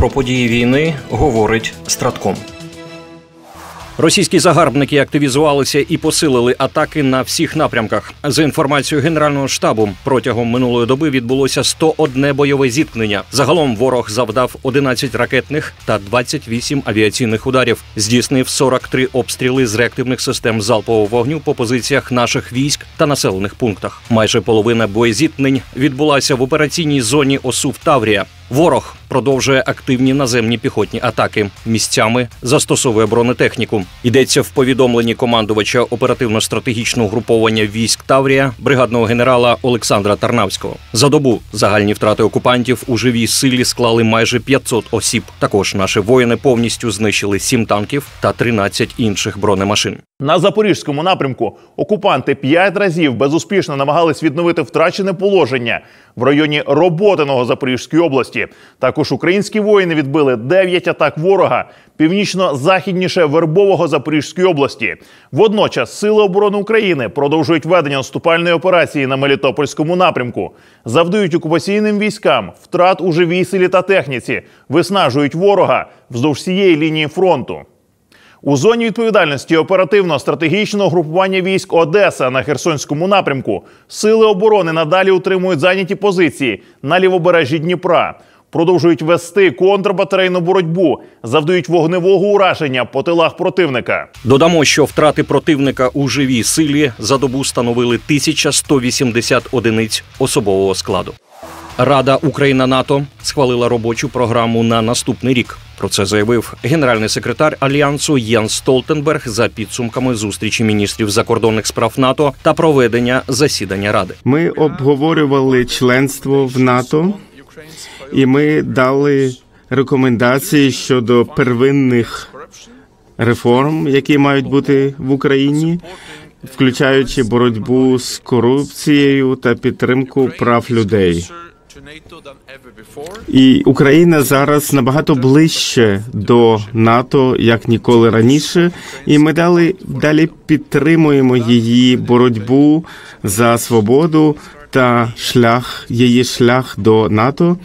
Про події війни говорить Стратком. Російські загарбники активізувалися і посилили атаки на всіх напрямках. За інформацією генерального штабу, протягом минулої доби відбулося 101 бойове зіткнення. Загалом ворог завдав 11 ракетних та 28 авіаційних ударів. Здійснив 43 обстріли з реактивних систем залпового вогню по позиціях наших військ та населених пунктах. Майже половина боєзіткнень відбулася в операційній зоні ОСУВ Таврія. Ворог продовжує активні наземні піхотні атаки. Місцями застосовує бронетехніку. Йдеться в повідомленні командувача оперативно-стратегічного груповання військ Таврія, бригадного генерала Олександра Тарнавського. За добу загальні втрати окупантів у живій силі склали майже 500 осіб. Також наші воїни повністю знищили 7 танків та 13 інших бронемашин. На запорізькому напрямку окупанти п'ять разів безуспішно намагались відновити втрачене положення в районі Роботиного Запорізької області. Також українські воїни відбили 9 атак ворога північно-західніше Вербового Запорізької області. Водночас Сили оборони України продовжують ведення наступальної операції на Мелітопольському напрямку, завдають окупаційним військам втрат у живій силі та техніці, виснажують ворога вздовж всієї лінії фронту. У зоні відповідальності оперативно-стратегічного групування військ Одеса на Херсонському напрямку сили оборони надалі утримують зайняті позиції на лівобережжі Дніпра, продовжують вести контрбатарейну боротьбу, завдають вогневого ураження по тилах противника. Додамо, що втрати противника у живій силі за добу становили 1180 одиниць особового складу. Рада Україна НАТО схвалила робочу програму на наступний рік. Про це заявив генеральний секретар альянсу Єн Столтенберг за підсумками зустрічі міністрів закордонних справ НАТО та проведення засідання ради. Ми обговорювали членство в НАТО, і ми дали рекомендації щодо первинних реформ, які мають бути в Україні, включаючи боротьбу з корупцією та підтримку прав людей. І Україна зараз набагато ближче до НАТО як ніколи раніше, і ми далі далі підтримуємо її боротьбу за свободу та шлях її шлях до НАТО.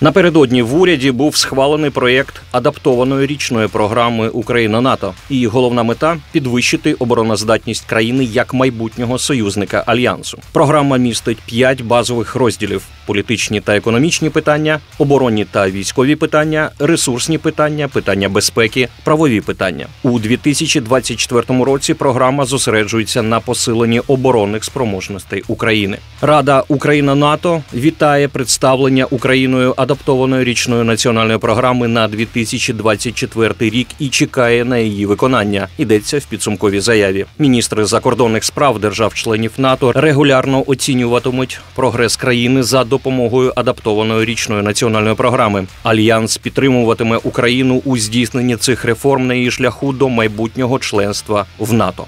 Напередодні в уряді був схвалений проєкт адаптованої річної програми Україна НАТО. Її головна мета підвищити обороноздатність країни як майбутнього союзника альянсу. Програма містить п'ять базових розділів: політичні та економічні питання, оборонні та військові питання, ресурсні питання, питання безпеки, правові питання. У 2024 році програма зосереджується на посиленні оборонних спроможностей України. Рада Україна НАТО вітає представлення Україною адаптованої річної національної програми на 2024 рік і чекає на її виконання. Йдеться в підсумковій заяві. Міністри закордонних справ держав-членів НАТО регулярно оцінюватимуть прогрес країни за допомогою адаптованої річної національної програми. Альянс підтримуватиме Україну у здійсненні цих реформ на її шляху до майбутнього членства в НАТО.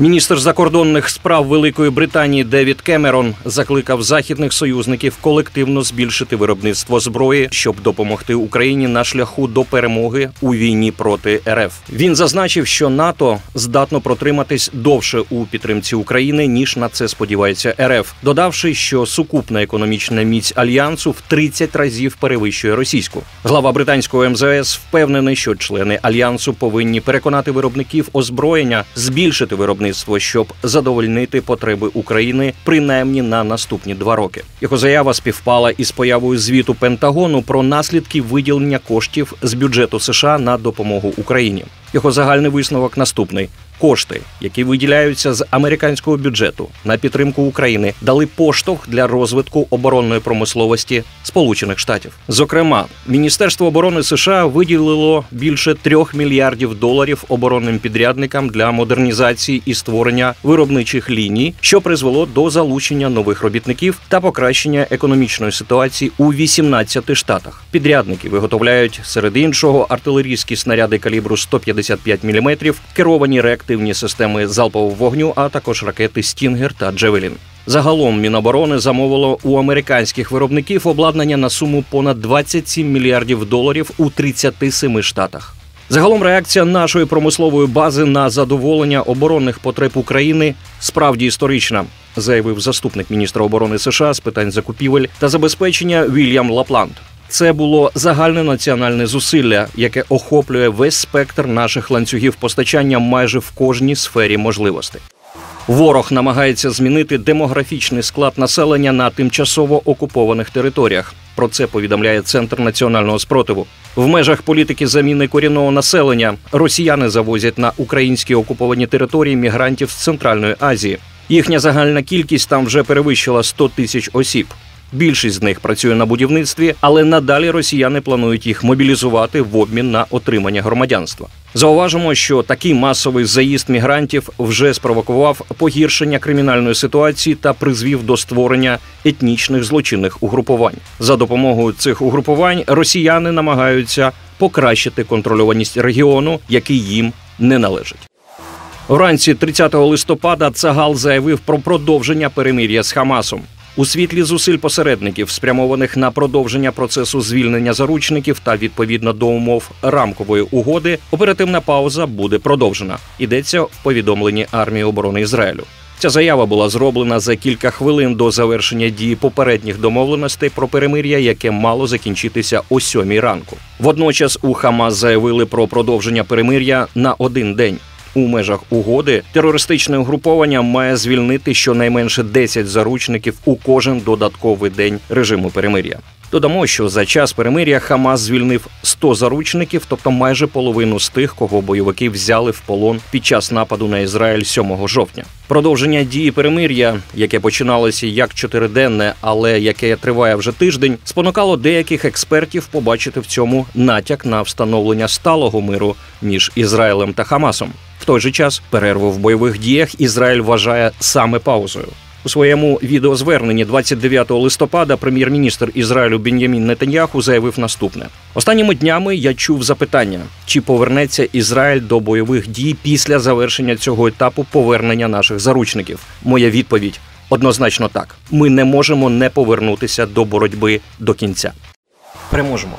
Міністр закордонних справ Великої Британії Девід Кемерон закликав західних союзників колективно збільшити виробництво зброї, щоб допомогти Україні на шляху до перемоги у війні проти РФ. Він зазначив, що НАТО здатно протриматись довше у підтримці України ніж на це сподівається РФ, додавши, що сукупна економічна міць альянсу в 30 разів перевищує російську. Глава британського МЗС впевнений, що члени альянсу повинні переконати виробників озброєння збільшити виробництво виробництво, щоб задовольнити потреби України принаймні на наступні два роки. Його заява співпала із появою звіту Пентагону про наслідки виділення коштів з бюджету США на допомогу Україні. Його загальний висновок наступний: кошти, які виділяються з американського бюджету на підтримку України, дали поштовх для розвитку оборонної промисловості Сполучених Штатів. Зокрема, Міністерство оборони США виділило більше трьох мільярдів доларів оборонним підрядникам для модернізації і створення виробничих ліній, що призвело до залучення нових робітників та покращення економічної ситуації у 18 штатах. Підрядники виготовляють серед іншого артилерійські снаряди калібру 155 мм, керовані реактивні системи залпового вогню, а також ракети Стінгер та Джевелін. Загалом Міноборони замовило у американських виробників обладнання на суму понад 27 мільярдів доларів у 37 штатах. Загалом реакція нашої промислової бази на задоволення оборонних потреб України справді історична, заявив заступник міністра оборони США з питань закупівель та забезпечення Вільям Лапланд. Це було загальне національне зусилля, яке охоплює весь спектр наших ланцюгів постачання майже в кожній сфері можливостей. Ворог намагається змінити демографічний склад населення на тимчасово окупованих територіях. Про це повідомляє Центр національного спротиву. В межах політики заміни корінного населення росіяни завозять на українські окуповані території мігрантів з Центральної Азії. Їхня загальна кількість там вже перевищила 100 тисяч осіб. Більшість з них працює на будівництві, але надалі росіяни планують їх мобілізувати в обмін на отримання громадянства. Зауважимо, що такий масовий заїзд мігрантів вже спровокував погіршення кримінальної ситуації та призвів до створення етнічних злочинних угрупувань. За допомогою цих угрупувань росіяни намагаються покращити контрольованість регіону, який їм не належить. Вранці 30 листопада Цагал заявив про продовження перемир'я з Хамасом. У світлі зусиль посередників, спрямованих на продовження процесу звільнення заручників та відповідно до умов рамкової угоди, оперативна пауза буде продовжена. Йдеться в повідомленні армії оборони Ізраїлю. Ця заява була зроблена за кілька хвилин до завершення дії попередніх домовленостей про перемир'я, яке мало закінчитися о сьомій ранку. Водночас у Хамас заявили про продовження перемир'я на один день. У межах угоди терористичне угруповання має звільнити щонайменше 10 заручників у кожен додатковий день режиму перемир'я. Додамо, що за час перемир'я Хамас звільнив 100 заручників, тобто майже половину з тих, кого бойовики взяли в полон під час нападу на Ізраїль 7 жовтня. Продовження дії перемир'я, яке починалося як чотириденне, але яке триває вже тиждень, спонукало деяких експертів побачити в цьому натяк на встановлення сталого миру між Ізраїлем та Хамасом. Той же час перерву в бойових діях Ізраїль вважає саме паузою. У своєму відеозверненні 29 листопада прем'єр-міністр Ізраїлю Бен'ямін Нетаньяху заявив наступне: останніми днями я чув запитання, чи повернеться Ізраїль до бойових дій після завершення цього етапу повернення наших заручників. Моя відповідь однозначно так: ми не можемо не повернутися до боротьби до кінця. Переможемо.